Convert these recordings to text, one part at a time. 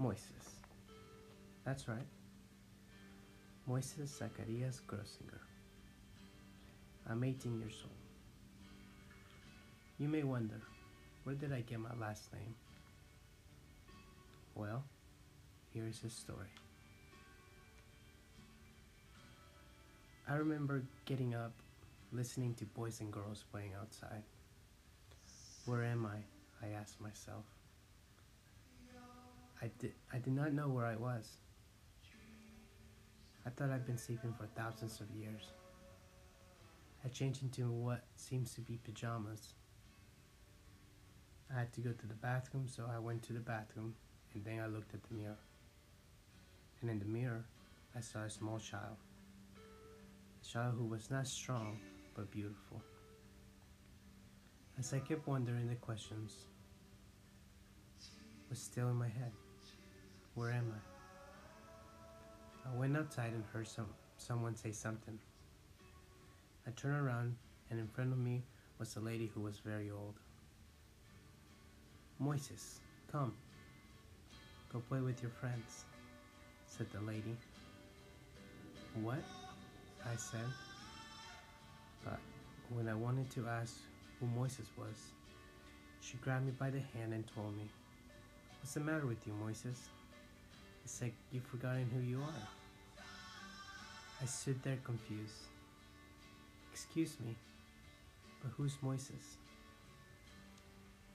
Moises. That's right. Moises Zacharias Grossinger. I'm 18 years old. You may wonder, where did I get my last name? Well, here is his story. I remember getting up, listening to boys and girls playing outside. Where am I? I asked myself. I did, I did not know where I was. I thought I'd been sleeping for thousands of years. I changed into what seems to be pajamas. I had to go to the bathroom, so I went to the bathroom and then I looked at the mirror. And in the mirror, I saw a small child. A child who was not strong, but beautiful. As I kept wondering the questions, was still in my head. Where am I? I went outside and heard some someone say something. I turned around and in front of me was a lady who was very old. Moises, come. Go play with your friends, said the lady. What? I said. But when I wanted to ask who Moises was, she grabbed me by the hand and told me, What's the matter with you, Moises? It's like you've forgotten who you are. I stood there confused. Excuse me, but who's Moises?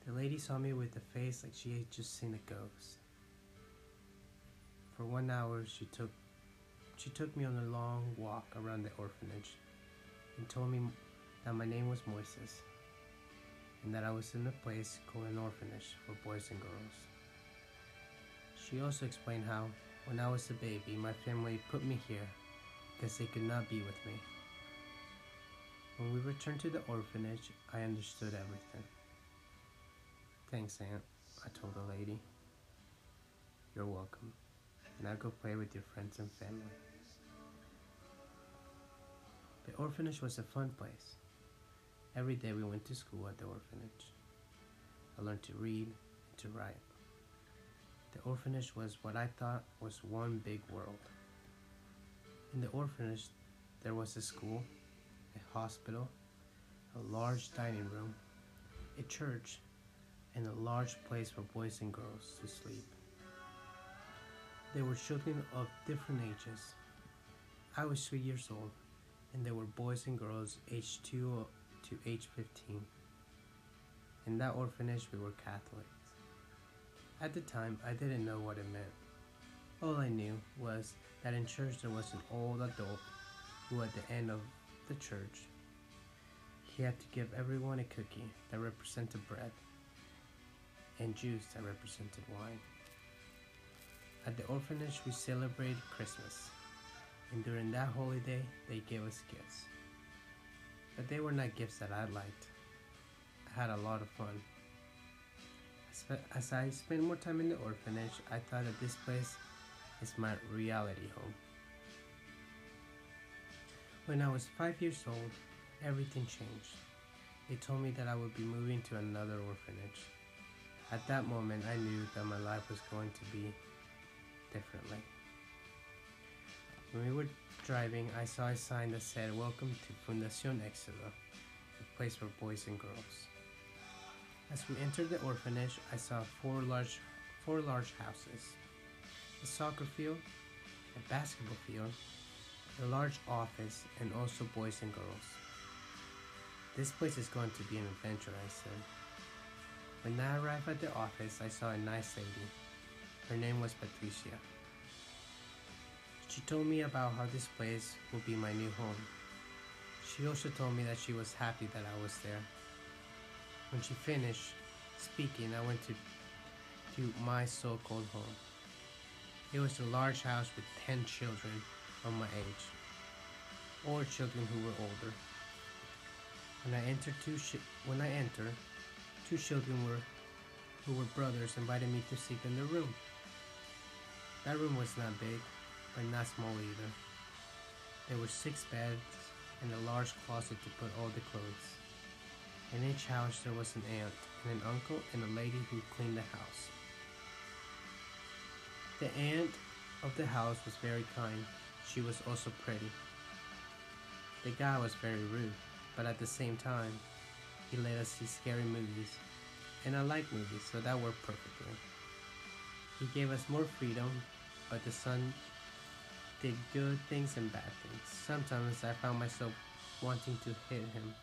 The lady saw me with a face like she had just seen a ghost. For one hour, she took she took me on a long walk around the orphanage and told me that my name was Moises and that I was in a place called an orphanage for boys and girls. She also explained how, when I was a baby, my family put me here because they could not be with me. When we returned to the orphanage, I understood everything. Thanks, Aunt, I told the lady. You're welcome. Now go play with your friends and family. The orphanage was a fun place. Every day we went to school at the orphanage. I learned to read and to write. The orphanage was what I thought was one big world. In the orphanage, there was a school, a hospital, a large dining room, a church, and a large place for boys and girls to sleep. There were children of different ages. I was three years old, and there were boys and girls aged 2 to age 15. In that orphanage, we were Catholics. At the time, I didn't know what it meant. All I knew was that in church there was an old adult who, at the end of the church, he had to give everyone a cookie that represented bread and juice that represented wine. At the orphanage, we celebrated Christmas, and during that holiday, they gave us gifts. But they were not gifts that I liked. I had a lot of fun. As I spent more time in the orphanage, I thought that this place is my reality home. When I was five years old, everything changed. They told me that I would be moving to another orphanage. At that moment, I knew that my life was going to be differently. When we were driving, I saw a sign that said, Welcome to Fundación Éxodo, a place for boys and girls. As we entered the orphanage, I saw four large, four large houses, a soccer field, a basketball field, a large office, and also boys and girls. This place is going to be an adventure, I said. When I arrived at the office, I saw a nice lady. Her name was Patricia. She told me about how this place would be my new home. She also told me that she was happy that I was there. When she finished speaking, I went to, to my so called home. It was a large house with 10 children of my age, or children who were older. When I entered, two when I entered, two children were who were brothers invited me to sleep in their room. That room was not big, but not small either. There were six beds and a large closet to put all the clothes. In each house there was an aunt and an uncle and a lady who cleaned the house. The aunt of the house was very kind. She was also pretty. The guy was very rude, but at the same time, he let us see scary movies. And I like movies, so that worked perfectly. He gave us more freedom, but the son did good things and bad things. Sometimes I found myself wanting to hit him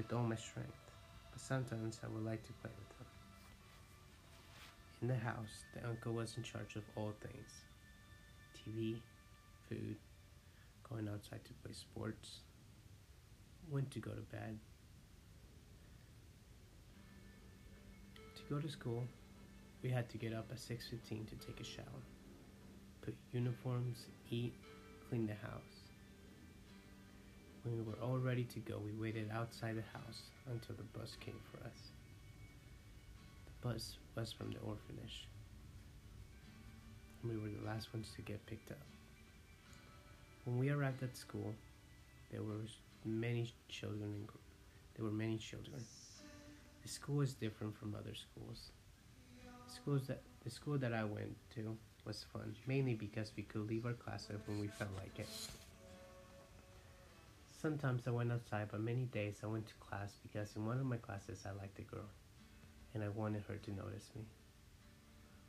with all my strength, but sometimes I would like to play with them. In the house, the uncle was in charge of all things TV, food, going outside to play sports, when to go to bed. To go to school, we had to get up at 6:15 to take a shower, put uniforms, eat, clean the house. When we were all ready to go, we waited outside the house until the bus came for us. The bus was from the orphanage. And we were the last ones to get picked up. When we arrived at school, there were many children in there were many children. The school was different from other schools. Schools that the school that I went to was fun, mainly because we could leave our classes when we felt like it. Sometimes I went outside, but many days I went to class because in one of my classes I liked a girl, and I wanted her to notice me.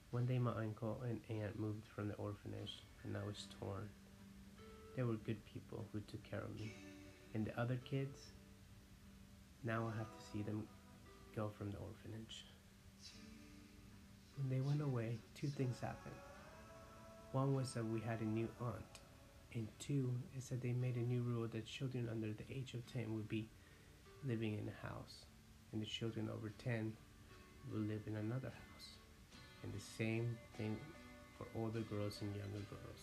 One day my uncle and aunt moved from the orphanage, and I was torn. They were good people who took care of me, and the other kids. Now I have to see them go from the orphanage. When they went away, two things happened. One was that we had a new aunt, and two is that they made a new rule that children under the age of 10 would be living in a house, and the children over 10 would live in another house. And the same thing for older girls and younger girls.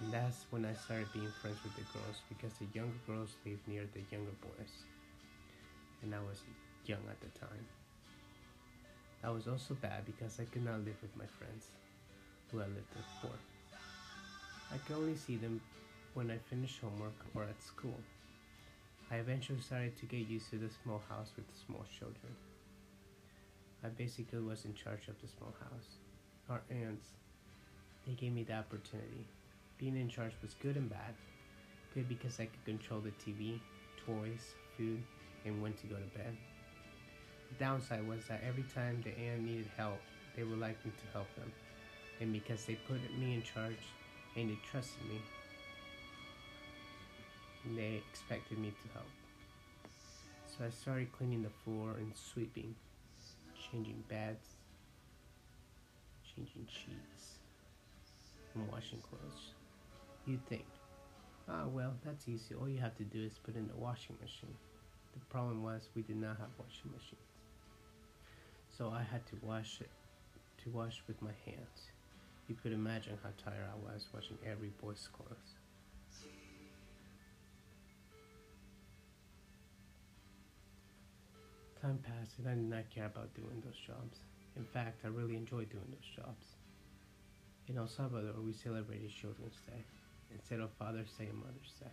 And that's when I started being friends with the girls because the younger girls live near the younger boys. And I was young at the time. That was also bad because I could not live with my friends who I lived with before. I could only see them when I finished homework or at school. I eventually started to get used to the small house with the small children. I basically was in charge of the small house. Our aunts, they gave me the opportunity. Being in charge was good and bad. Good because I could control the TV, toys, food, and when to go to bed. The downside was that every time the aunt needed help, they would like me to help them. And because they put me in charge and they trusted me, And they expected me to help. So I started cleaning the floor and sweeping, changing beds, changing sheets, and washing clothes. You'd think, ah, well, that's easy. All you have to do is put in the washing machine. The problem was we did not have washing machines. So I had to wash it, to wash with my hands. You could imagine how tired I was watching every boy's clothes. Time passed and I did not care about doing those jobs. In fact, I really enjoyed doing those jobs. In El Salvador, we celebrated Children's Day instead of Father's Day and Mother's Day.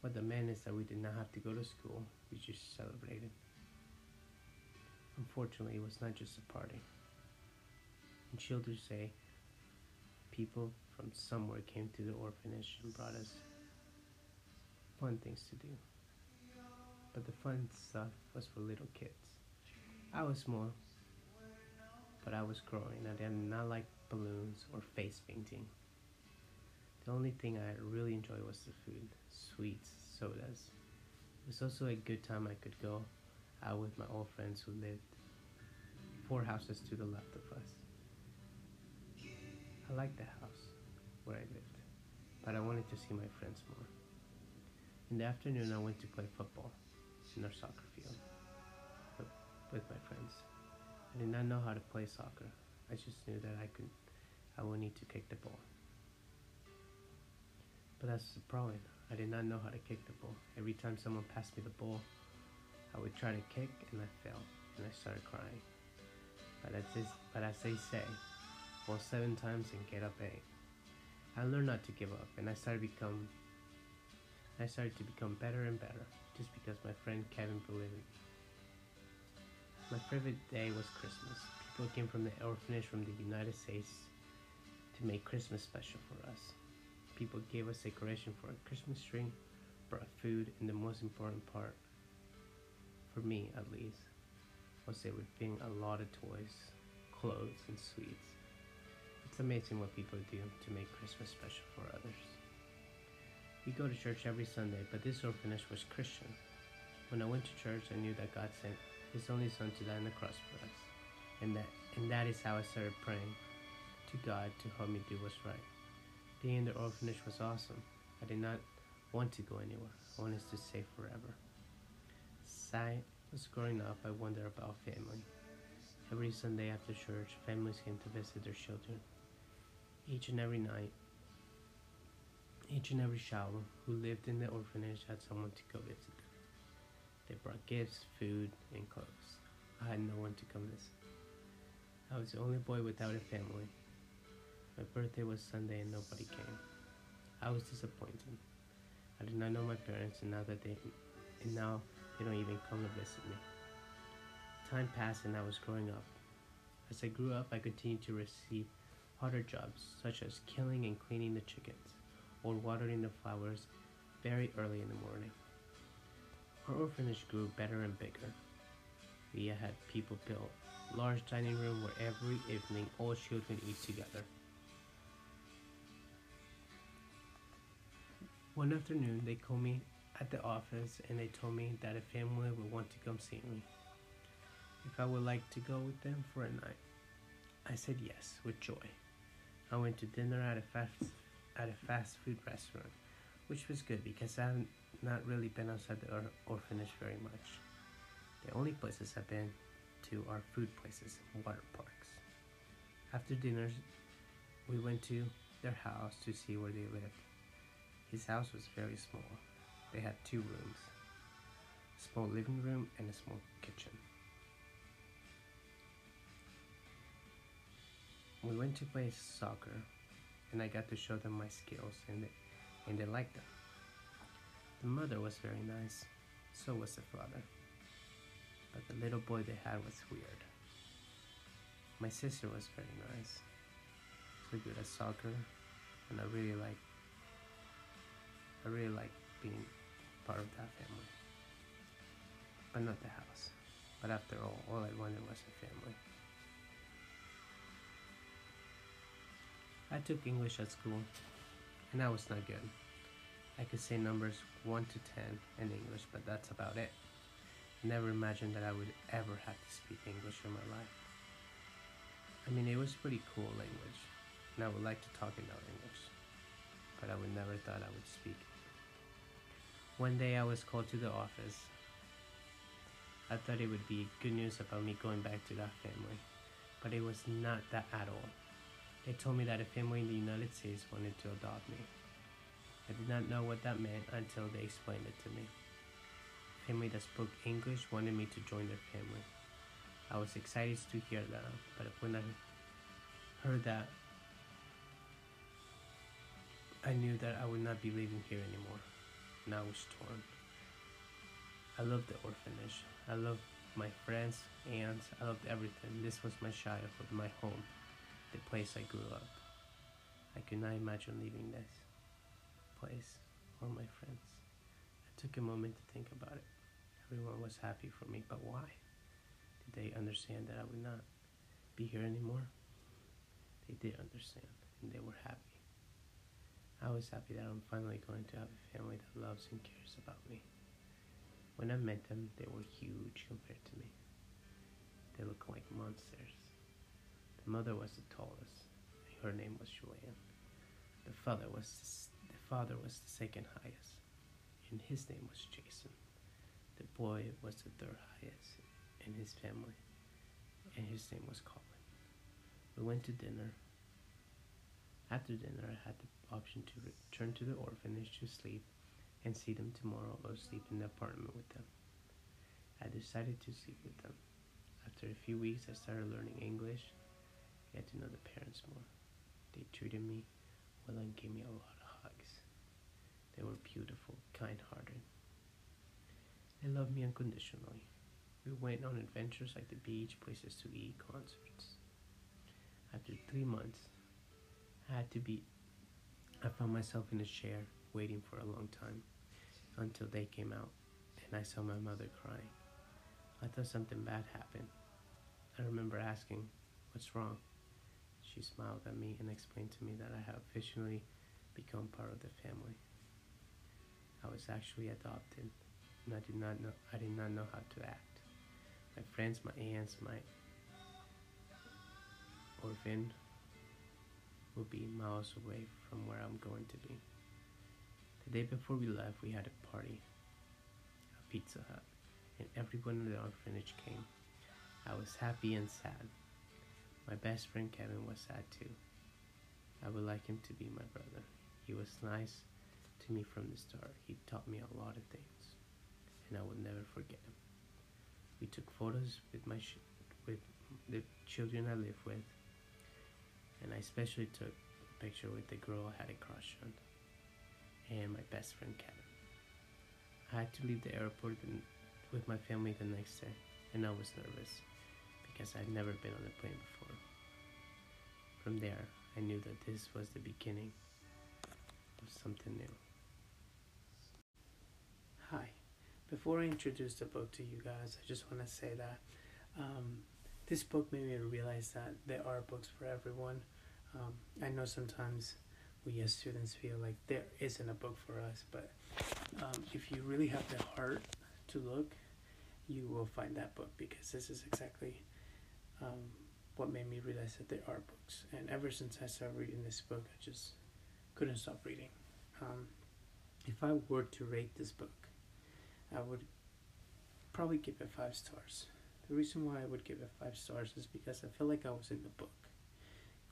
What the meant is that we did not have to go to school, we just celebrated. Unfortunately, it was not just a party. On Children's Day, people from somewhere came to the orphanage and brought us fun things to do. But the fun stuff was for little kids. I was small, but I was growing. I did not like balloons or face painting. The only thing I really enjoyed was the food, sweets, sodas. It was also a good time I could go out with my old friends who lived four houses to the left of us. I liked the house where I lived, but I wanted to see my friends more. In the afternoon, I went to play football in our soccer field with, my friends. I did not know how to play soccer. I just knew that I could, I would need to kick the ball. But that's the problem. I did not know how to kick the ball. Every time someone passed me the ball, I would try to kick and I failed and I started crying. But as, this, but as they say, fall seven times and get up eight. I learned not to give up and I started become I started to become better and better just because my friend Kevin believed me. My favorite day was Christmas. People came from the orphanage from the United States to make Christmas special for us. People gave us decoration for a Christmas tree, brought food, and the most important part, for me at least, was they would bring a lot of toys, clothes, and sweets. It's amazing what people do to make Christmas special for others. We go to church every Sunday, but this orphanage was Christian. When I went to church, I knew that God sent His only Son to die on the cross for us, and that and that is how I started praying to God to help me do what's right. Being in the orphanage was awesome. I did not want to go anywhere. I wanted to stay forever. As I was growing up, I wondered about family. Every Sunday after church, families came to visit their children. Each and every night, each and every shower, who lived in the orphanage had someone to go visit. They brought gifts, food, and clothes. I had no one to come visit. I was the only boy without a family. My birthday was Sunday and nobody came. I was disappointed. I did not know my parents, and now that they, and now they don't even come to visit me. Time passed, and I was growing up. As I grew up, I continued to receive harder jobs, such as killing and cleaning the chickens, or watering the flowers very early in the morning. Our orphanage grew better and bigger. We had people build large dining room where every evening all children eat together. One afternoon, they called me at the office and they told me that a family would want to come see me. If I would like to go with them for a night. I said yes with joy. I went to dinner at a fast at a fast food restaurant, which was good because I've not really been outside the or- orphanage very much. The only places I've been to are food places and water parks. After dinner, we went to their house to see where they lived. His house was very small. They had two rooms a small living room and a small kitchen. We went to play soccer, and I got to show them my skills, and they, and they liked them. The mother was very nice, so was the father. But the little boy they had was weird. My sister was very nice. So good at soccer, and I really like. I really like being part of that family. But not the house. But after all, all I wanted was a family. I took English at school, and I was not good. I could say numbers 1 to 10 in English, but that's about it. I never imagined that I would ever have to speak English in my life. I mean, it was pretty cool language, and I would like to talk in that language, but I would never thought I would speak. One day I was called to the office. I thought it would be good news about me going back to that family, but it was not that at all. They told me that a family in the United States wanted to adopt me. I did not know what that meant until they explained it to me. A family that spoke English wanted me to join their family. I was excited to hear that, but when I heard that, I knew that I would not be living here anymore, and I was torn. I loved the orphanage. I loved my friends, aunts. I loved everything. This was my childhood, my home the place I grew up. I could not imagine leaving this place or my friends. I took a moment to think about it. Everyone was happy for me, but why? Did they understand that I would not be here anymore? They did understand, and they were happy. I was happy that I'm finally going to have a family that loves and cares about me. When I met them, they were huge compared to me. They looked like monsters. The mother was the tallest. Her name was Julian. The father was the, the father was the second highest, and his name was Jason. The boy was the third highest in his family, and his name was Colin. We went to dinner. After dinner, I had the option to return to the orphanage to sleep and see them tomorrow or sleep in the apartment with them. I decided to sleep with them. After a few weeks, I started learning English get to know the parents more. They treated me well and gave me a lot of hugs. They were beautiful, kind hearted. They loved me unconditionally. We went on adventures like the beach, places to eat, concerts. After three months, I had to be. I found myself in a chair waiting for a long time until they came out and I saw my mother crying. I thought something bad happened. I remember asking, What's wrong? She smiled at me and explained to me that I had officially become part of the family. I was actually adopted and I did not know I did not know how to act. My friends, my aunts, my orphan will be miles away from where I'm going to be. The day before we left, we had a party, a Pizza Hut, and everyone in the orphanage came. I was happy and sad. My best friend Kevin was sad too. I would like him to be my brother. He was nice to me from the start. He taught me a lot of things, and I will never forget him. We took photos with my with the children I live with, and I especially took a picture with the girl I had a crush on, and my best friend Kevin. I had to leave the airport with my family the next day, and I was nervous because I'd never been on a plane before. From there, I knew that this was the beginning of something new. Hi. Before I introduce the book to you guys, I just want to say that um, this book made me realize that there are books for everyone. Um, I know sometimes we as students feel like there isn't a book for us, but um, if you really have the heart to look, you will find that book because this is exactly um, what made me realize that there are books. And ever since I started reading this book, I just couldn't stop reading. Um, if I were to rate this book, I would probably give it five stars. The reason why I would give it five stars is because I feel like I was in the book.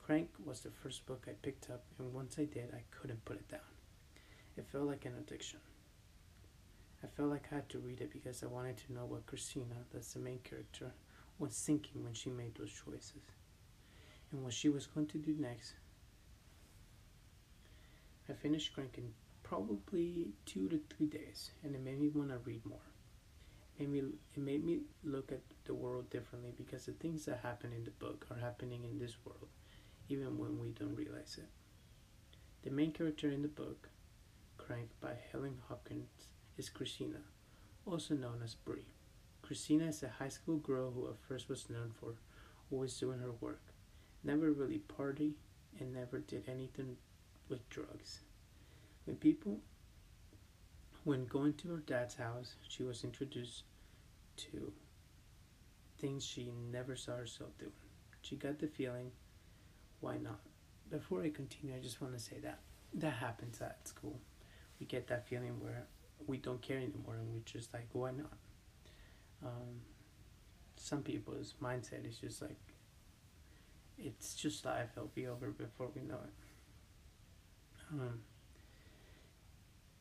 Crank was the first book I picked up, and once I did, I couldn't put it down. It felt like an addiction. I felt like I had to read it because I wanted to know what Christina, that's the main character, was thinking when she made those choices and what she was going to do next. I finished Crank in probably two to three days, and it made me want to read more. It made, me, it made me look at the world differently because the things that happen in the book are happening in this world, even when we don't realize it. The main character in the book, Crank by Ellen Hopkins, is Christina, also known as Bree. Christina is a high school girl who at first was known for always doing her work, never really party, and never did anything with drugs. When people, when going to her dad's house, she was introduced to things she never saw herself doing. She got the feeling, why not? Before I continue, I just want to say that that happens at school. We get that feeling where we don't care anymore and we're just like, why not? Um, some people's mindset is just like, it's just life, it'll be over before we know it. Um,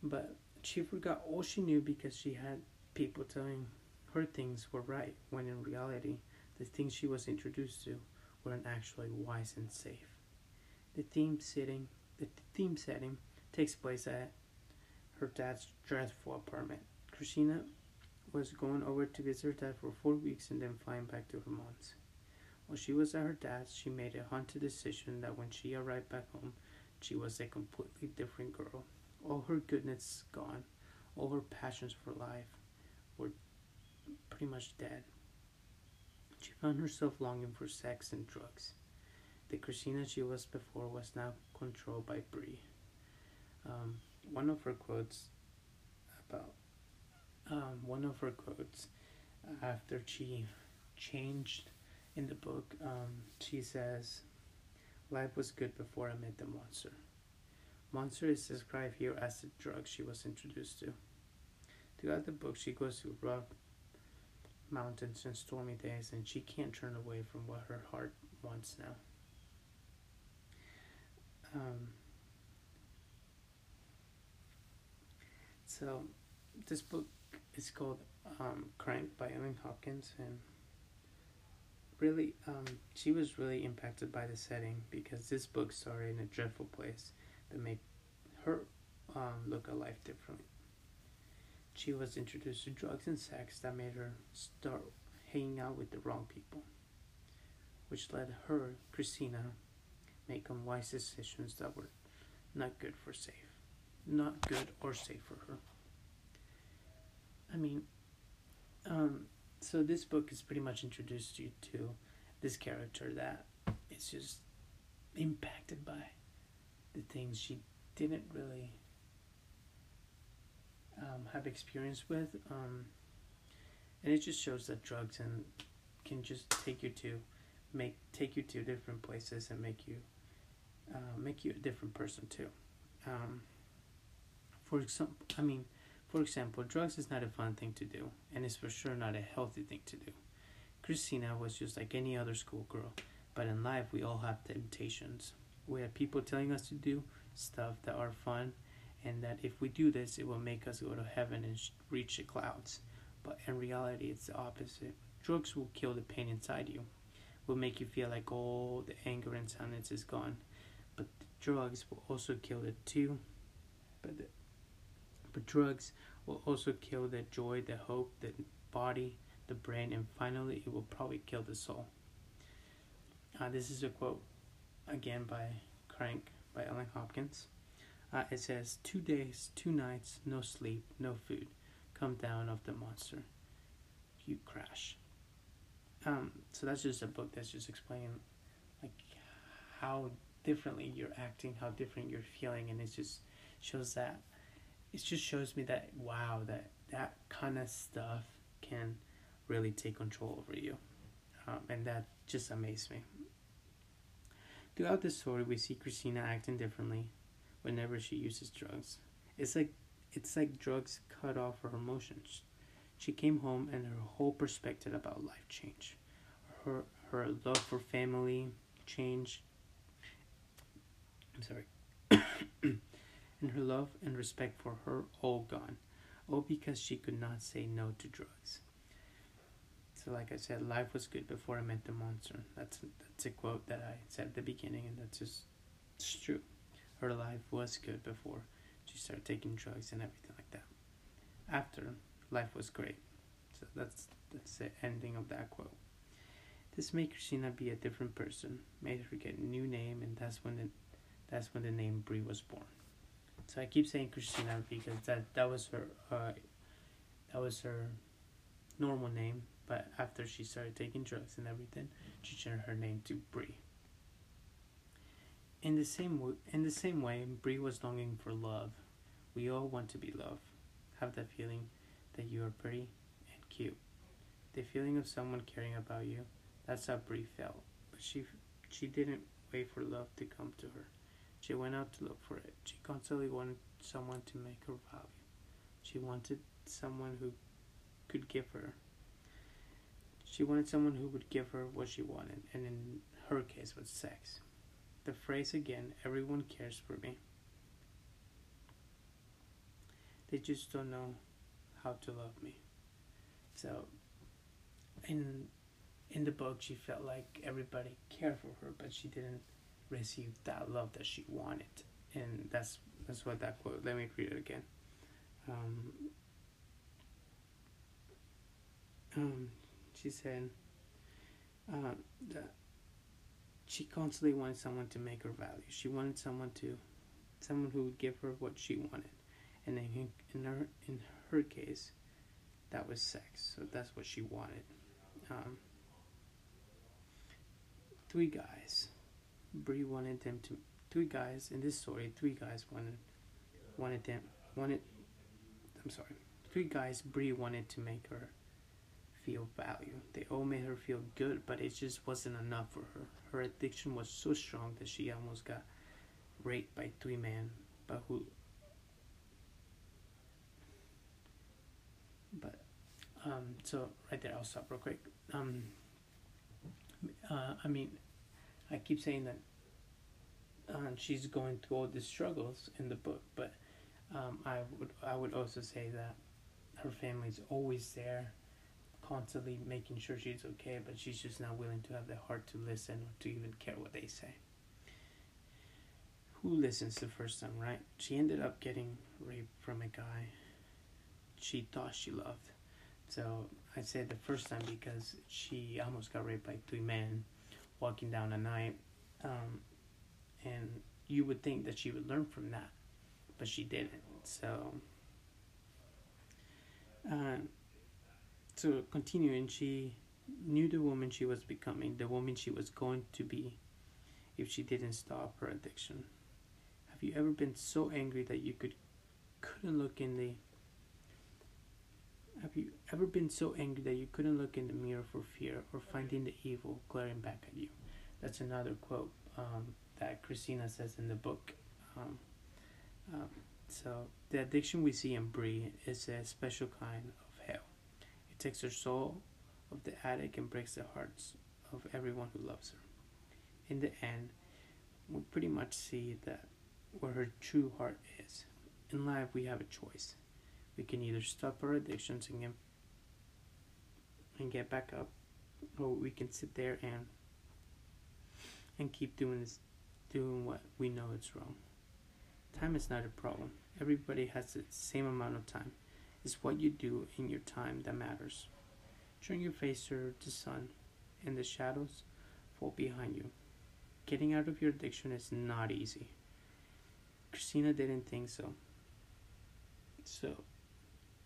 but she forgot all she knew because she had people telling her things were right, when in reality, the things she was introduced to weren't actually wise and safe. The theme setting, the theme setting takes place at her dad's dreadful apartment. Christina was going over to visit her dad for four weeks and then flying back to her mom's. While she was at her dad's, she made a haunted decision that when she arrived back home, she was a completely different girl. All her goodness gone, all her passions for life were pretty much dead. She found herself longing for sex and drugs. The Christina she was before was now controlled by Bree. Um, one of her quotes about um, one of her quotes after she changed in the book um, she says life was good before i met the monster. Monster is described here as the drug she was introduced to. Throughout the book she goes through rough mountains and stormy days and she can't turn away from what her heart wants now. Um, so this book is called um, Crank by Ellen Hopkins, and really, um, she was really impacted by the setting because this book started in a dreadful place that made her um, look at life differently. She was introduced to drugs and sex that made her start hanging out with the wrong people, which led her, Christina, make unwise decisions that were not good for safe, not good or safe for her. I mean, um, so this book has pretty much introduced you to this character that is just impacted by the things she didn't really um, have experience with, um, and it just shows that drugs and can just take you to make take you to different places and make you uh, make you a different person too. Um, for example, I mean, for example, drugs is not a fun thing to do, and it's for sure not a healthy thing to do. Christina was just like any other schoolgirl, but in life we all have temptations. We have people telling us to do stuff that are fun, and that if we do this, it will make us go to heaven and reach the clouds. But in reality, it's the opposite. Drugs will kill the pain inside you, will make you feel like all the anger and sadness is gone. But drugs will also kill it too. But the, but drugs will also kill the joy, the hope, the body, the brain, and finally, it will probably kill the soul. Uh, this is a quote again by Crank by Ellen Hopkins. Uh, it says, Two days, two nights, no sleep, no food. Come down of the monster. You crash. Um, so that's just a book that's just explaining like how differently you're acting, how different you're feeling, and it just shows that it just shows me that wow, that that kind of stuff can really take control over you, um, and that just amazed me. Throughout the story, we see Christina acting differently whenever she uses drugs. It's like it's like drugs cut off her emotions. She came home and her whole perspective about life changed. Her her love for family changed. I'm sorry. and her love and respect for her all gone. All because she could not say no to drugs. So like I said, life was good before I met the monster. That's that's a quote that I said at the beginning and that's just it's true her life was good before she started taking drugs and everything like that. After, life was great. So that's that's the ending of that quote. This made Christina be a different person, made her get a new name, and that's when the that's when the name Bree was born. So I keep saying Christina because that that was her uh, that was her normal name, but after she started taking drugs and everything, she changed her name to Bree. In the same w- in the same way, Bree was longing for love. We all want to be loved. Have that feeling that you are pretty and cute. The feeling of someone caring about you. That's how Bree felt. But she she didn't wait for love to come to her. She went out to look for it. She constantly wanted someone to make her value. She wanted someone who could give her. She wanted someone who would give her what she wanted, and in her case was sex the phrase again everyone cares for me. They just don't know how to love me. So, in in the book, she felt like everybody cared for her, but she didn't receive that love that she wanted, and that's that's what that quote. Let me read it again. Um, um, she said uh, that she constantly wanted someone to make her value. She wanted someone to, someone who would give her what she wanted, and in in her in her case, that was sex. So that's what she wanted. Um, three guys, Bree wanted them to. Three guys in this story. Three guys wanted wanted them wanted. I'm sorry. Three guys Bree wanted to make her feel value. They all made her feel good, but it just wasn't enough for her. Her addiction was so strong that she almost got raped by three men, but who. But, um, so right there, I'll stop real quick. Um, uh, I mean, I keep saying that uh, she's going through all the struggles in the book, but um, I would I would also say that her family's always there constantly making sure she's okay, but she's just not willing to have the heart to listen or to even care what they say. Who listens the first time, right? She ended up getting raped from a guy she thought she loved. So I said the first time because she almost got raped by three men walking down a night. Um, and you would think that she would learn from that, but she didn't. So, uh, so continuing, she knew the woman she was becoming, the woman she was going to be if she didn't stop her addiction. Have you ever been so angry that you could couldn't look in the have you ever been so angry that you couldn't look in the mirror for fear or finding the evil glaring back at you? That's another quote um, that Christina says in the book. Um, um, so, the addiction we see in Bree is a special kind of hell. It takes the soul of the addict and breaks the hearts of everyone who loves her. In the end, we pretty much see that where her true heart is. In life, we have a choice. We can either stop our addictions and get, and get back up, or we can sit there and and keep doing this, doing what we know is wrong. Time is not a problem. Everybody has the same amount of time. It's what you do in your time that matters. Turn your face to the sun, and the shadows fall behind you. Getting out of your addiction is not easy. Christina didn't think so. So,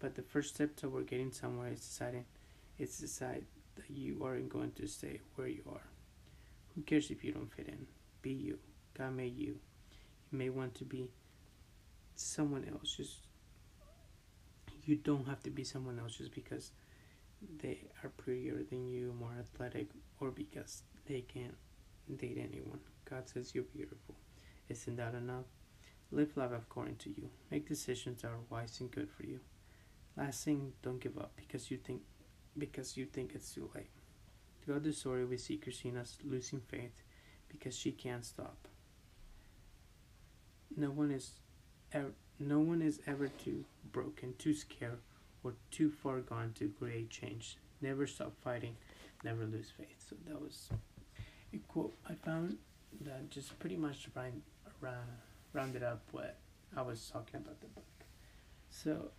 but the first step toward getting somewhere is deciding, is decide that you aren't going to stay where you are. Who cares if you don't fit in? Be you. God made you. You may want to be someone else. Just you don't have to be someone else just because they are prettier than you, more athletic, or because they can't date anyone. God says you're beautiful. Isn't that enough? Live life according to you. Make decisions that are wise and good for you. Last thing, don't give up because you think because you think it's too late. Throughout the story, we see Christina's losing faith because she can't stop. No one is ever, no one is ever too broken, too scared, or too far gone to create change. Never stop fighting, never lose faith. So that was a quote I found that just pretty much round, round, rounded up what I was talking about the book. So,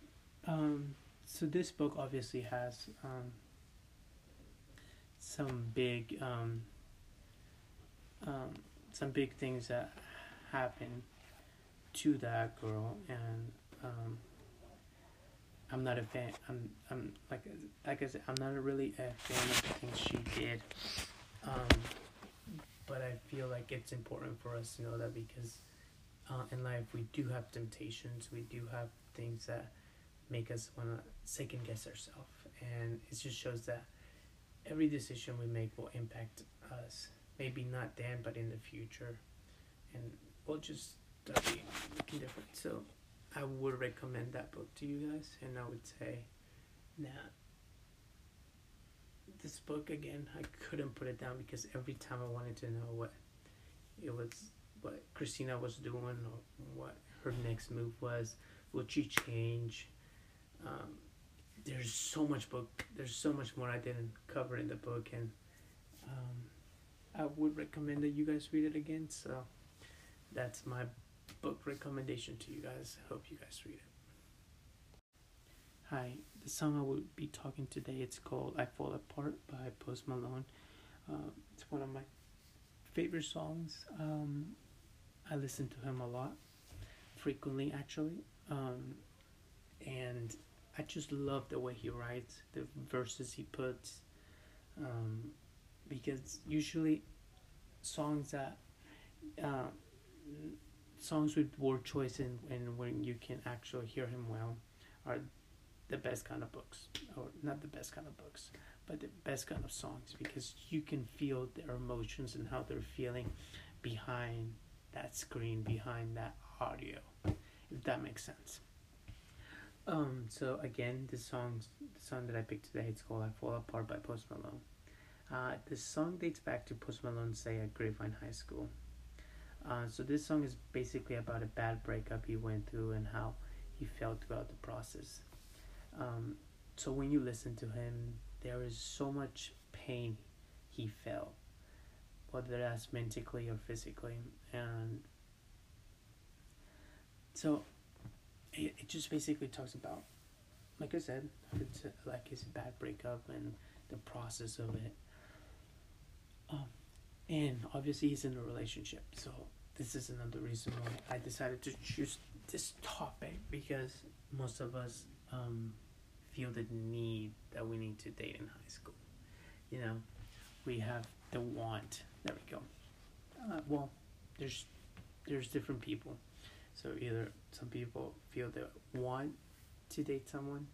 um, so this book obviously has um, some big um, um, some big things that happen to that girl, and um, I'm not a fan. I'm I'm like like I said, I'm not really a fan of the things she did. Um, but I feel like it's important for us to know that because uh, in life we do have temptations, we do have things that make us want to second guess ourselves, and it just shows that every decision we make will impact us. Maybe not then, but in the future, and we'll just being looking different. So, I would recommend that book to you guys, and I would say that this book again, I couldn't put it down because every time I wanted to know what it was, what Christina was doing, or what her next move was, would she change? Um, there's so much book. There's so much more I didn't cover in the book, and um, I would recommend that you guys read it again. So that's my book recommendation to you guys. I hope you guys read it. Hi, the song I will be talking today. It's called "I Fall Apart" by Post Malone. Uh, it's one of my favorite songs. Um, I listen to him a lot, frequently actually, um, and I just love the way he writes, the verses he puts, um, because usually songs that uh, songs with word choice and, and when you can actually hear him well are the best kind of books or not the best kind of books but the best kind of songs because you can feel their emotions and how they're feeling behind that screen behind that audio if that makes sense um, so again, the song, that I picked today, it's called "I Fall Apart" by Post Malone. Uh, this song dates back to Post Malone's stay at Grapevine High School. Uh, so this song is basically about a bad breakup he went through and how he felt throughout the process. Um, so when you listen to him, there is so much pain he felt, whether that's mentally or physically, and so it, it just basically talks about like I said, it's a, like it's a bad breakup and the process of it. Um, and obviously he's in a relationship, so this is another reason why I decided to choose this topic because most of us um, feel the need that we need to date in high school. You know, we have the want. There we go. Uh, well, there's there's different people. So either some people feel they want to date someone,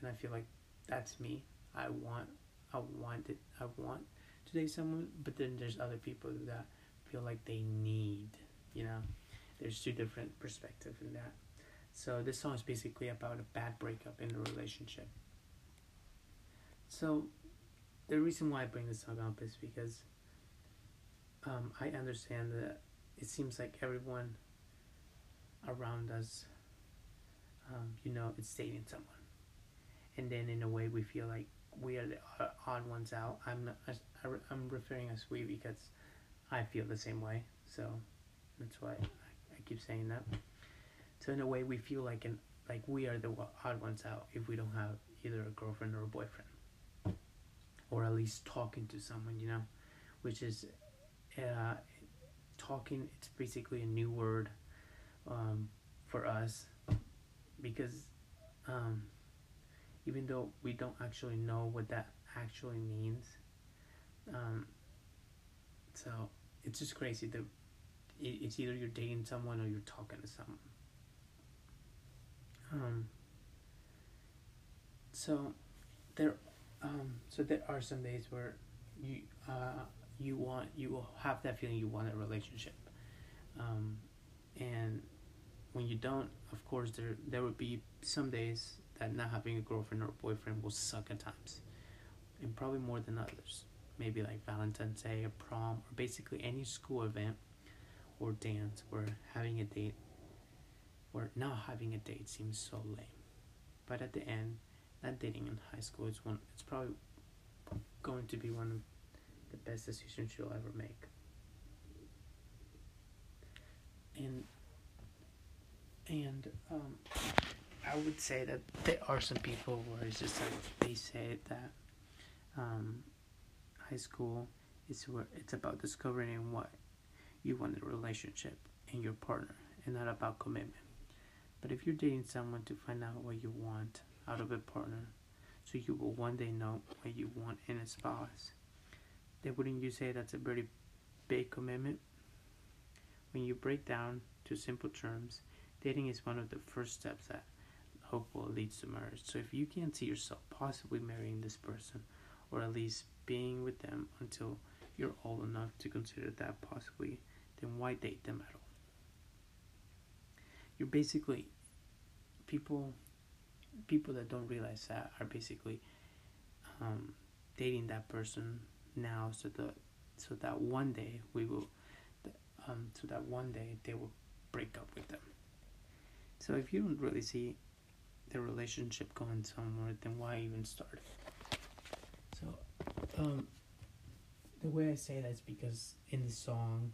and I feel like that's me. I want, I want it. I want to date someone, but then there's other people that feel like they need. You know, there's two different perspectives in that. So this song is basically about a bad breakup in a relationship. So the reason why I bring this song up is because um, I understand that it seems like everyone around us, um, you know, it's dating someone, and then in a way we feel like we are the odd ones out. I'm I'm referring as we because I feel the same way. So that's why I, I keep saying that. So in a way, we feel like an like we are the odd ones out if we don't have either a girlfriend or a boyfriend, or at least talking to someone, you know, which is uh, talking. It's basically a new word um, for us because um, even though we don't actually know what that actually means, um, so it's just crazy that it's either you're dating someone or you're talking to someone. Um, so there, um, so there are some days where you uh, you want you will have that feeling you want a relationship, um, and when you don't, of course, there there would be some days that not having a girlfriend or boyfriend will suck at times, and probably more than others. Maybe like Valentine's Day or prom or basically any school event or dance where having a date or not having a date seems so lame. But at the end, not dating in high school is one. It's probably going to be one of the best decisions you'll ever make. And and um, I would say that there are some people where it's just like they say that um, high school is where it's about discovering what you want in a relationship and your partner, and not about commitment. But if you're dating someone to find out what you want out of a partner, so you will one day know what you want in a spouse, then wouldn't you say that's a very big commitment? When you break down to simple terms, dating is one of the first steps that hopefully leads to marriage. So if you can't see yourself possibly marrying this person, or at least being with them until you're old enough to consider that possibly, then why date them at all? You're basically people people that don't realize that are basically um, dating that person now so that so that one day we will um, so that one day they will break up with them so if you don't really see the relationship going somewhere, then why even start? So, um, the way I say that is because in the song,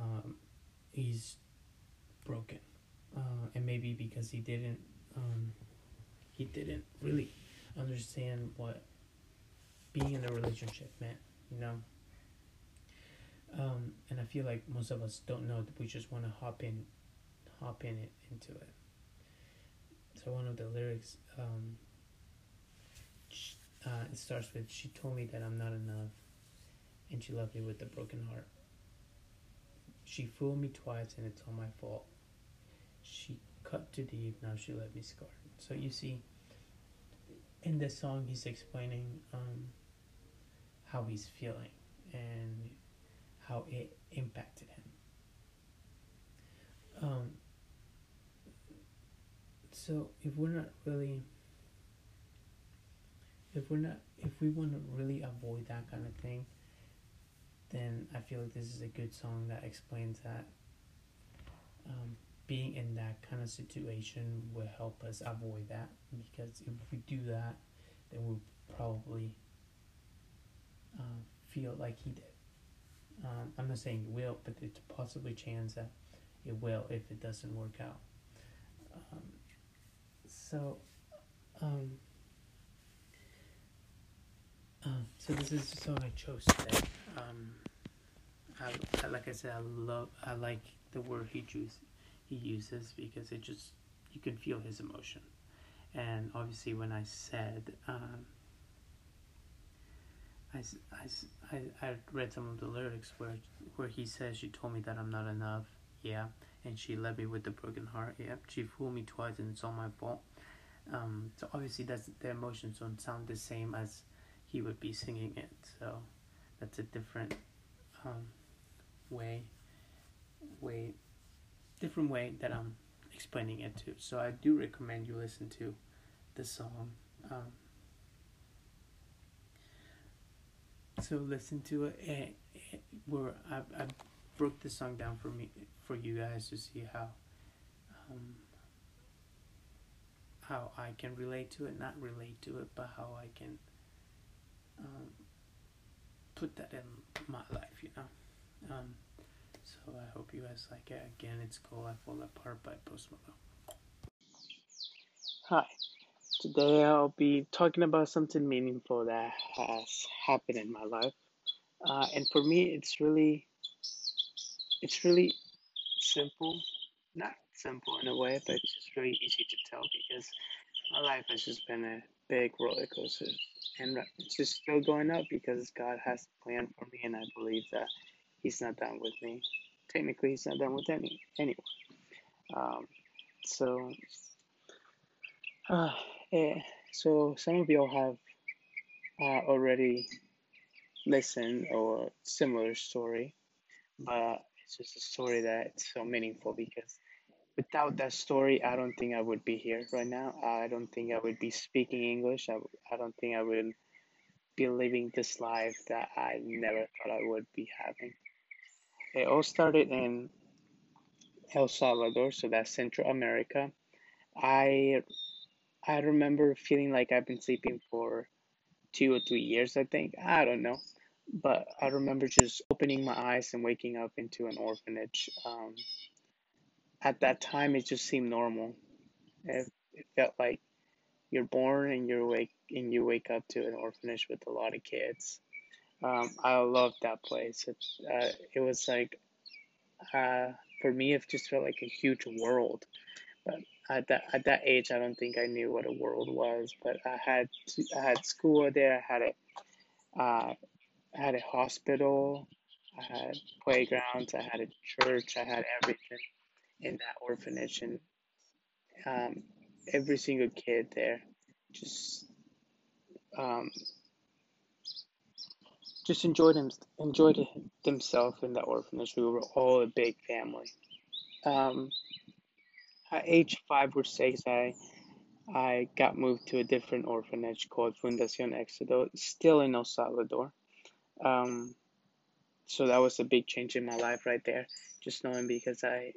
um, he's broken, uh, and maybe because he didn't, um, he didn't really understand what being in a relationship meant, you know. Um, and I feel like most of us don't know that we just want to hop in hop in it into it. So one of the lyrics, um, uh, it starts with, "She told me that I'm not enough, and she left me with a broken heart. She fooled me twice, and it's all my fault. She cut too deep, now she left me scarred." So you see, in this song, he's explaining um, how he's feeling and how it impacted him. Um, so if we're not really if we're not if we want to really avoid that kind of thing then i feel like this is a good song that explains that um, being in that kind of situation will help us avoid that because if we do that then we'll probably uh, feel like he did. Um, i'm not saying it will but it's a possibly chance that it will if it doesn't work out. Um, so Um, um, so this is the song I chose today. Um, I, like I said, I love, I like the word he uses, he uses because it just you can feel his emotion, and obviously when I said, um, I, I, I, I read some of the lyrics where where he says, "She told me that I'm not enough." Yeah, and she left me with a broken heart. Yeah, she fooled me twice, and it's all my fault. Um, so obviously, that's the emotions don't sound the same as he would be singing it. So that's a different um, way, way, different way that I'm explaining it to. So I do recommend you listen to the song. Um, so listen to it. And, and where I, I broke the song down for me for you guys to see how um, how I can relate to it, not relate to it, but how I can um, put that in my life, you know. Um, so I hope you guys like it. Again, it's called I Fall Apart by Post Malone. Hi. Today I'll be talking about something meaningful that has happened in my life. Uh, and for me, it's really, it's really simple. Not simple in a way, but it's just really easy to tell because my life has just been a big roller coaster. And it's just still going up because God has a plan for me, and I believe that He's not done with me. Technically, He's not done with any anyone. Um, so, uh, yeah, so some of y'all have uh, already listened or similar story, but it's just a story that's so meaningful because without that story, I don't think I would be here right now. I don't think I would be speaking English. I, I don't think I would be living this life that I never thought I would be having. It all started in El Salvador, so that's Central America. I I remember feeling like I've been sleeping for two or three years, I think. I don't know. But I remember just opening my eyes and waking up into an orphanage. Um, at that time, it just seemed normal. It, it felt like you're born and you're wake and you wake up to an orphanage with a lot of kids. Um, I loved that place. It, uh, it was like, uh, for me, it just felt like a huge world. But at that at that age, I don't think I knew what a world was. But I had I had school there. I had a uh, I had a hospital. I had playgrounds. I had a church. I had everything in that orphanage, and um, every single kid there just um, just enjoyed them enjoyed themselves in that orphanage. We were all a big family. Um, at age five or six, I I got moved to a different orphanage called Fundación Éxodo, still in El Salvador. Um, so that was a big change in my life right there, just knowing because I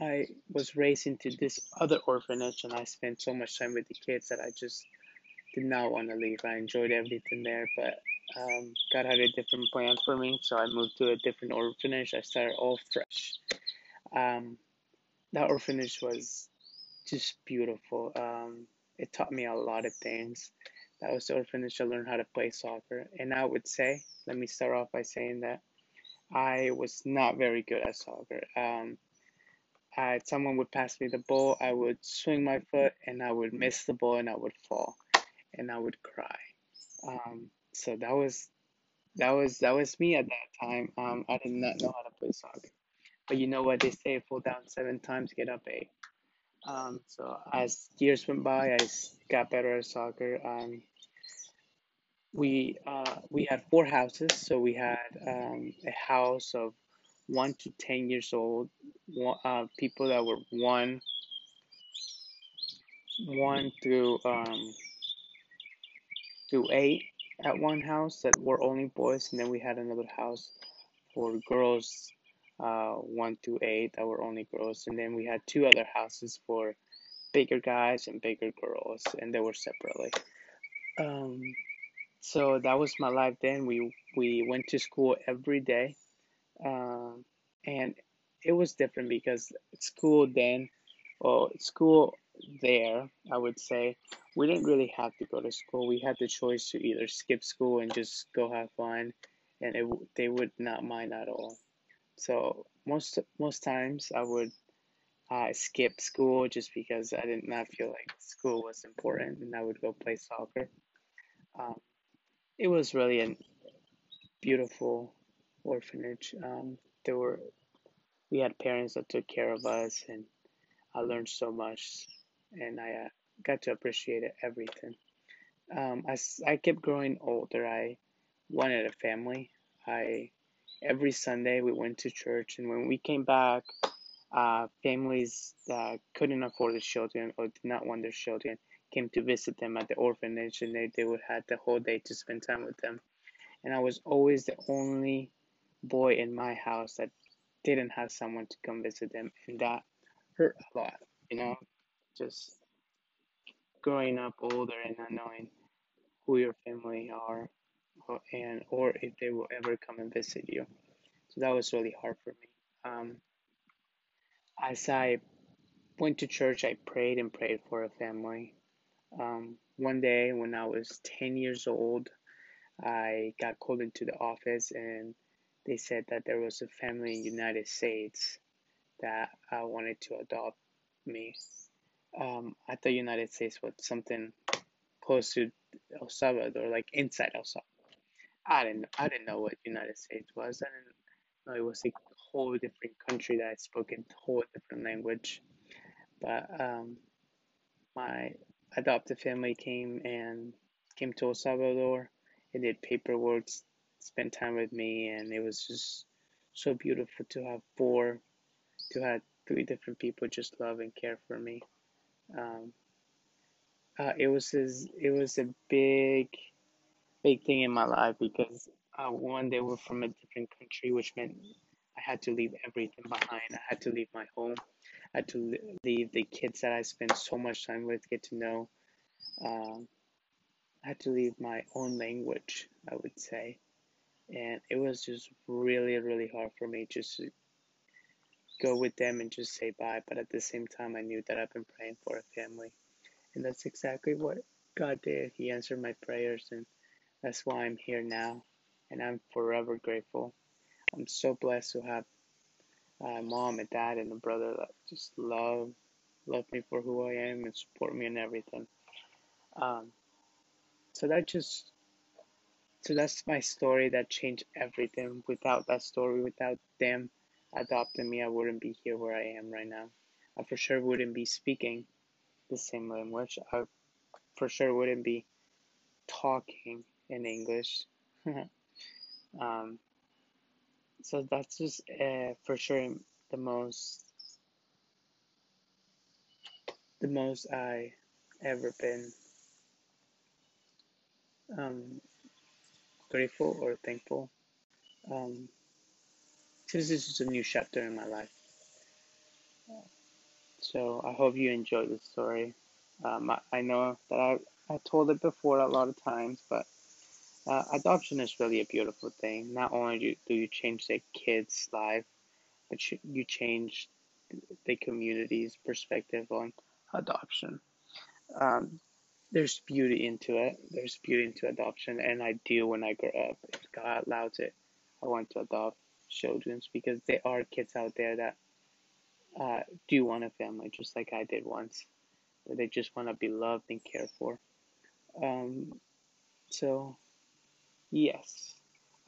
I was raised into this other orphanage and I spent so much time with the kids that I just did not want to leave. I enjoyed everything there, but um, God had a different plan for me, so I moved to a different orphanage. I started all fresh. Um, that orphanage was just beautiful. Um, it taught me a lot of things. That was the orphanage I learned how to play soccer. And I would say, let me start off by saying that I was not very good at soccer. Um, I, someone would pass me the ball, I would swing my foot, and I would miss the ball, and I would fall, and I would cry. Um, so that was that was that was me at that time. Um, I did not know how to play soccer. But you know what they say: fall down seven times, get up eight. Um, so as years went by, I got better at soccer. Um, we uh, we had four houses, so we had um, a house of one to ten years old, uh, people that were one one through um, through eight at one house that were only boys, and then we had another house for girls uh, one to eight that were only girls, and then we had two other houses for bigger guys and bigger girls, and they were separately. Um, so that was my life then. We we went to school every day, um, and it was different because school then, or school there, I would say, we didn't really have to go to school. We had the choice to either skip school and just go have fun, and it, they would not mind at all. So most most times I would uh, skip school just because I did not feel like school was important, and I would go play soccer. Um, it was really a beautiful orphanage. Um, there were we had parents that took care of us, and I learned so much, and I uh, got to appreciate everything. Um, as I kept growing older, I wanted a family. I every Sunday we went to church, and when we came back, uh, families that couldn't afford the children or did not want their children came to visit them at the orphanage, and they, they would have the whole day to spend time with them. And I was always the only boy in my house that didn't have someone to come visit them, and that hurt a lot, you know, just growing up older and not knowing who your family are, or, and or if they will ever come and visit you. So that was really hard for me. Um, as I went to church, I prayed and prayed for a family. Um, one day when I was 10 years old, I got called into the office and they said that there was a family in United States that I wanted to adopt me. Um, I thought United States was something close to El Salvador, like inside El Salvador. I didn't I didn't know what United States was. I didn't know it was a whole different country that I spoke a whole different language. But um, my adoptive family came and came to El Salvador and did paperwork, spent time with me, and it was just so beautiful to have four, to have three different people just love and care for me. Um, uh, it was it was a big, big thing in my life because uh, one, they were from a different country, which meant I had to leave everything behind. I had to leave my home. I had to leave the kids that I spent so much time with, get to know. Um, I had to leave my own language, I would say. And it was just really, really hard for me just to go with them and just say bye. But at the same time, I knew that I've been praying for a family. And that's exactly what God did. He answered my prayers, and that's why I'm here now. And I'm forever grateful. I'm so blessed to have a mom and dad and a brother that just love love me for who I am and support me in everything. Um, so that just so that's my story that changed everything. Without that story, without them adopting me, I wouldn't be here where I am right now. I for sure wouldn't be speaking the same language. I for sure wouldn't be talking in English. um, so that's just uh, for sure the most the most I ever been um, grateful or thankful. Um, this is just a new chapter in my life. So I hope you enjoyed the story. Um, I, I, know that I, I told it before a lot of times, but uh, adoption is really a beautiful thing. Not only do you, do you change the kid's life, but you, you change the community's perspective on adoption. Um, there's beauty into it. There's beauty into adoption, and I do when I grow up. If God allows it, I want to adopt children because there are kids out there that uh, do want a family, just like I did once. That they just want to be loved and cared for. Um, so, yes,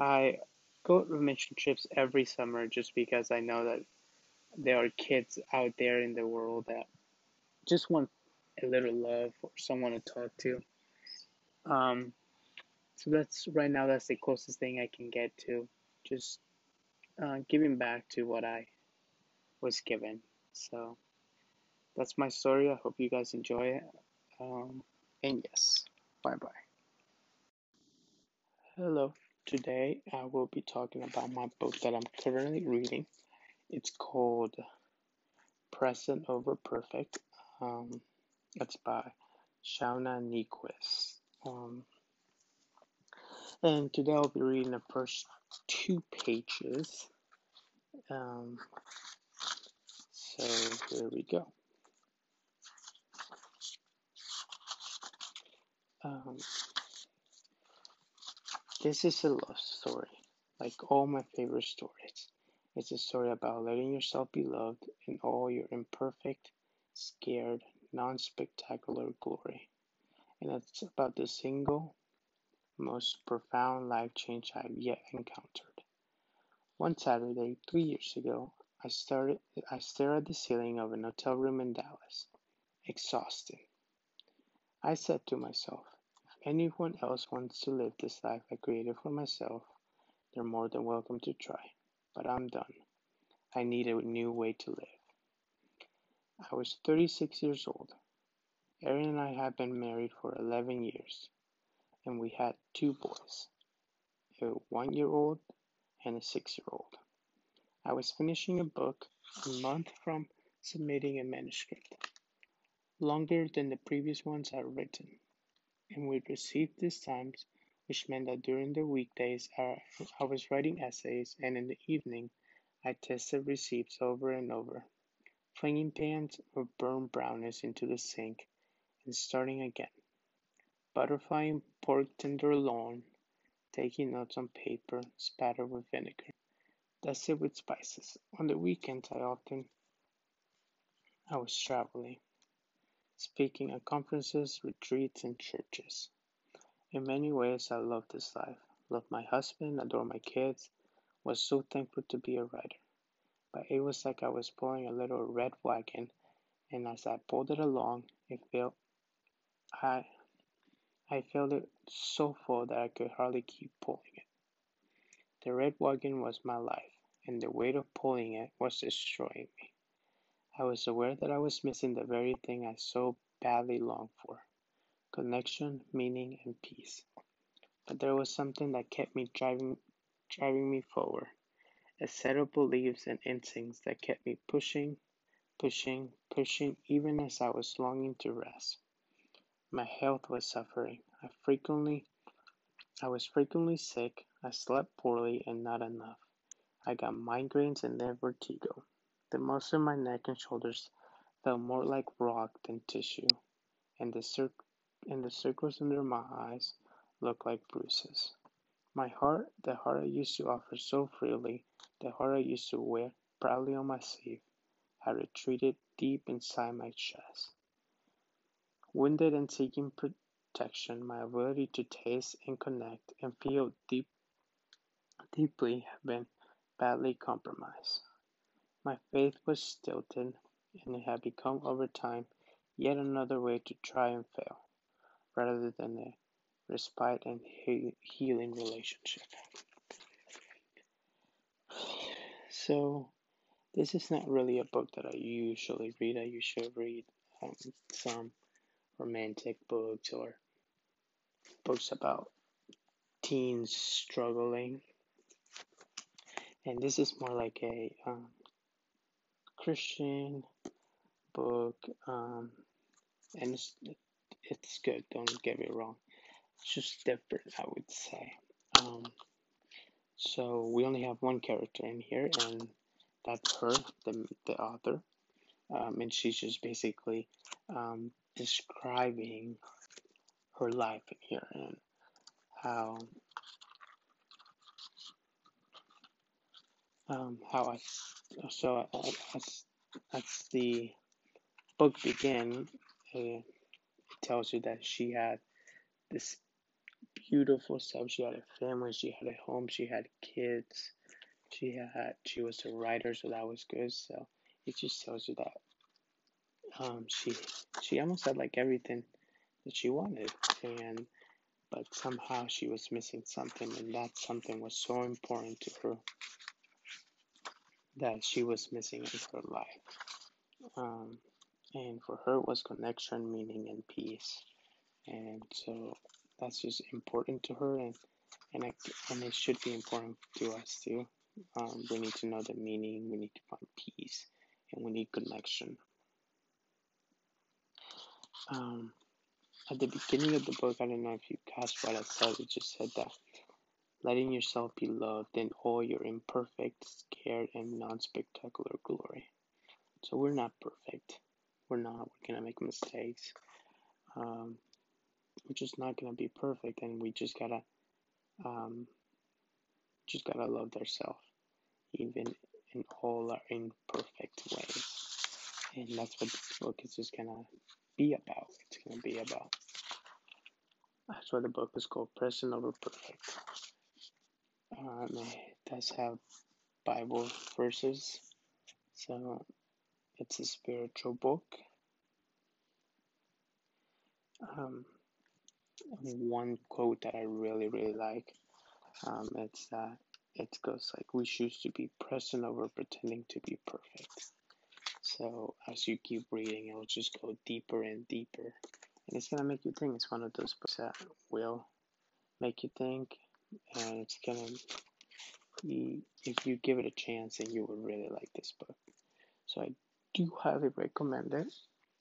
I go on mission trips every summer just because I know that there are kids out there in the world that just want a little love or someone to talk to. Um, so that's right now that's the closest thing I can get to just uh, giving back to what I was given. So that's my story. I hope you guys enjoy it. Um, and yes, bye bye. Hello. Today I will be talking about my book that I'm currently reading. It's called Present Over Perfect. Um, it's by Shauna Niequist. Um, and today I'll be reading the first two pages. Um, so here we go. Um, this is a love story, like all my favorite stories. It's a story about letting yourself be loved in all your imperfect, scared, non spectacular glory. And it's about the single most profound life change I've yet encountered. One Saturday, three years ago, I started I stared at the ceiling of an hotel room in Dallas, exhausted. I said to myself, if anyone else wants to live this life I created for myself, they're more than welcome to try. But I'm done. I need a new way to live. I was 36 years old. Aaron and I had been married for 11 years, and we had two boys a one year old and a six year old. I was finishing a book a month from submitting a manuscript, longer than the previous ones I'd written, and we'd received these times, which meant that during the weekdays I, I was writing essays, and in the evening I tested receipts over and over, flinging pans of burned brownies into the sink and starting again, butterflying pork tenderloin, taking notes on paper spattered with vinegar dusted with spices. On the weekends, I often I was traveling, speaking at conferences, retreats, and churches. In many ways, I love this life. Love my husband, adore my kids, was so thankful to be a writer. But it was like I was pulling a little red wagon, and as I pulled it along, it felt I I felt it so full that I could hardly keep pulling it. The red wagon was my life, and the weight of pulling it was destroying me. I was aware that I was missing the very thing I so badly longed for connection, meaning, and peace. But there was something that kept me driving, driving me forward a set of beliefs and instincts that kept me pushing, pushing, pushing, even as I was longing to rest. My health was suffering. I frequently I was frequently sick, I slept poorly and not enough. I got migraines and then vertigo. The muscles in my neck and shoulders felt more like rock than tissue, and the, cir- and the circles under my eyes looked like bruises. My heart, the heart I used to offer so freely, the horror I used to wear proudly on my sleeve, had retreated deep inside my chest. Wounded and seeking protection, my ability to taste and connect and feel deep, deeply had been badly compromised. My faith was stilted, and it had become over time yet another way to try and fail, rather than a respite and he- healing relationship. So, this is not really a book that I usually read. I usually read um, some romantic books or books about teens struggling. And this is more like a um, Christian book, um, and it's, it's good, don't get me wrong. It's just different, I would say. Um, so we only have one character in here, and that's her, the, the author. Um, and she's just basically um, describing her life in here and how um, how I so as as the book began, uh, it tells you that she had this beautiful stuff. She had a family, she had a home, she had kids, she had she was a writer, so that was good. So it just tells you that um, she she almost had like everything that she wanted, and but somehow she was missing something, and that something was so important to her that she was missing in her life. Um, and for her was connection, meaning, and peace. And so that's just important to her, and and I, and it should be important to us too. Um, we need to know the meaning. We need to find peace, and we need connection. Um, at the beginning of the book, I don't know if you caught what I said. It just said that letting yourself be loved in all your imperfect, scared, and non-spectacular glory. So we're not perfect. We're not. We're gonna make mistakes. Um, we're just not gonna be perfect, and we just gotta um, just gotta love ourselves, even in all our imperfect ways. And that's what this book is just gonna be about. It's gonna be about. That's why the book is called Present Over Perfect. Um, it does have Bible verses, so it's a spiritual book. Um, one quote that I really really like. Um, it's that it goes like we choose to be present over pretending to be perfect. So as you keep reading, it'll just go deeper and deeper, and it's gonna make you think. It's one of those books that will make you think, and it's gonna. If you give it a chance, then you will really like this book. So I do highly recommend it.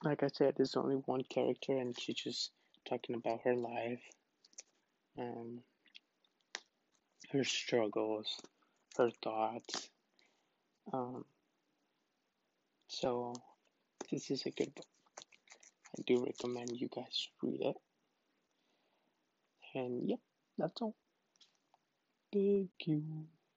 Like I said, there's only one character, and she just talking about her life, um, her struggles, her thoughts. Um, so this is a good book. I do recommend you guys read it. And yep, that's all. Thank you.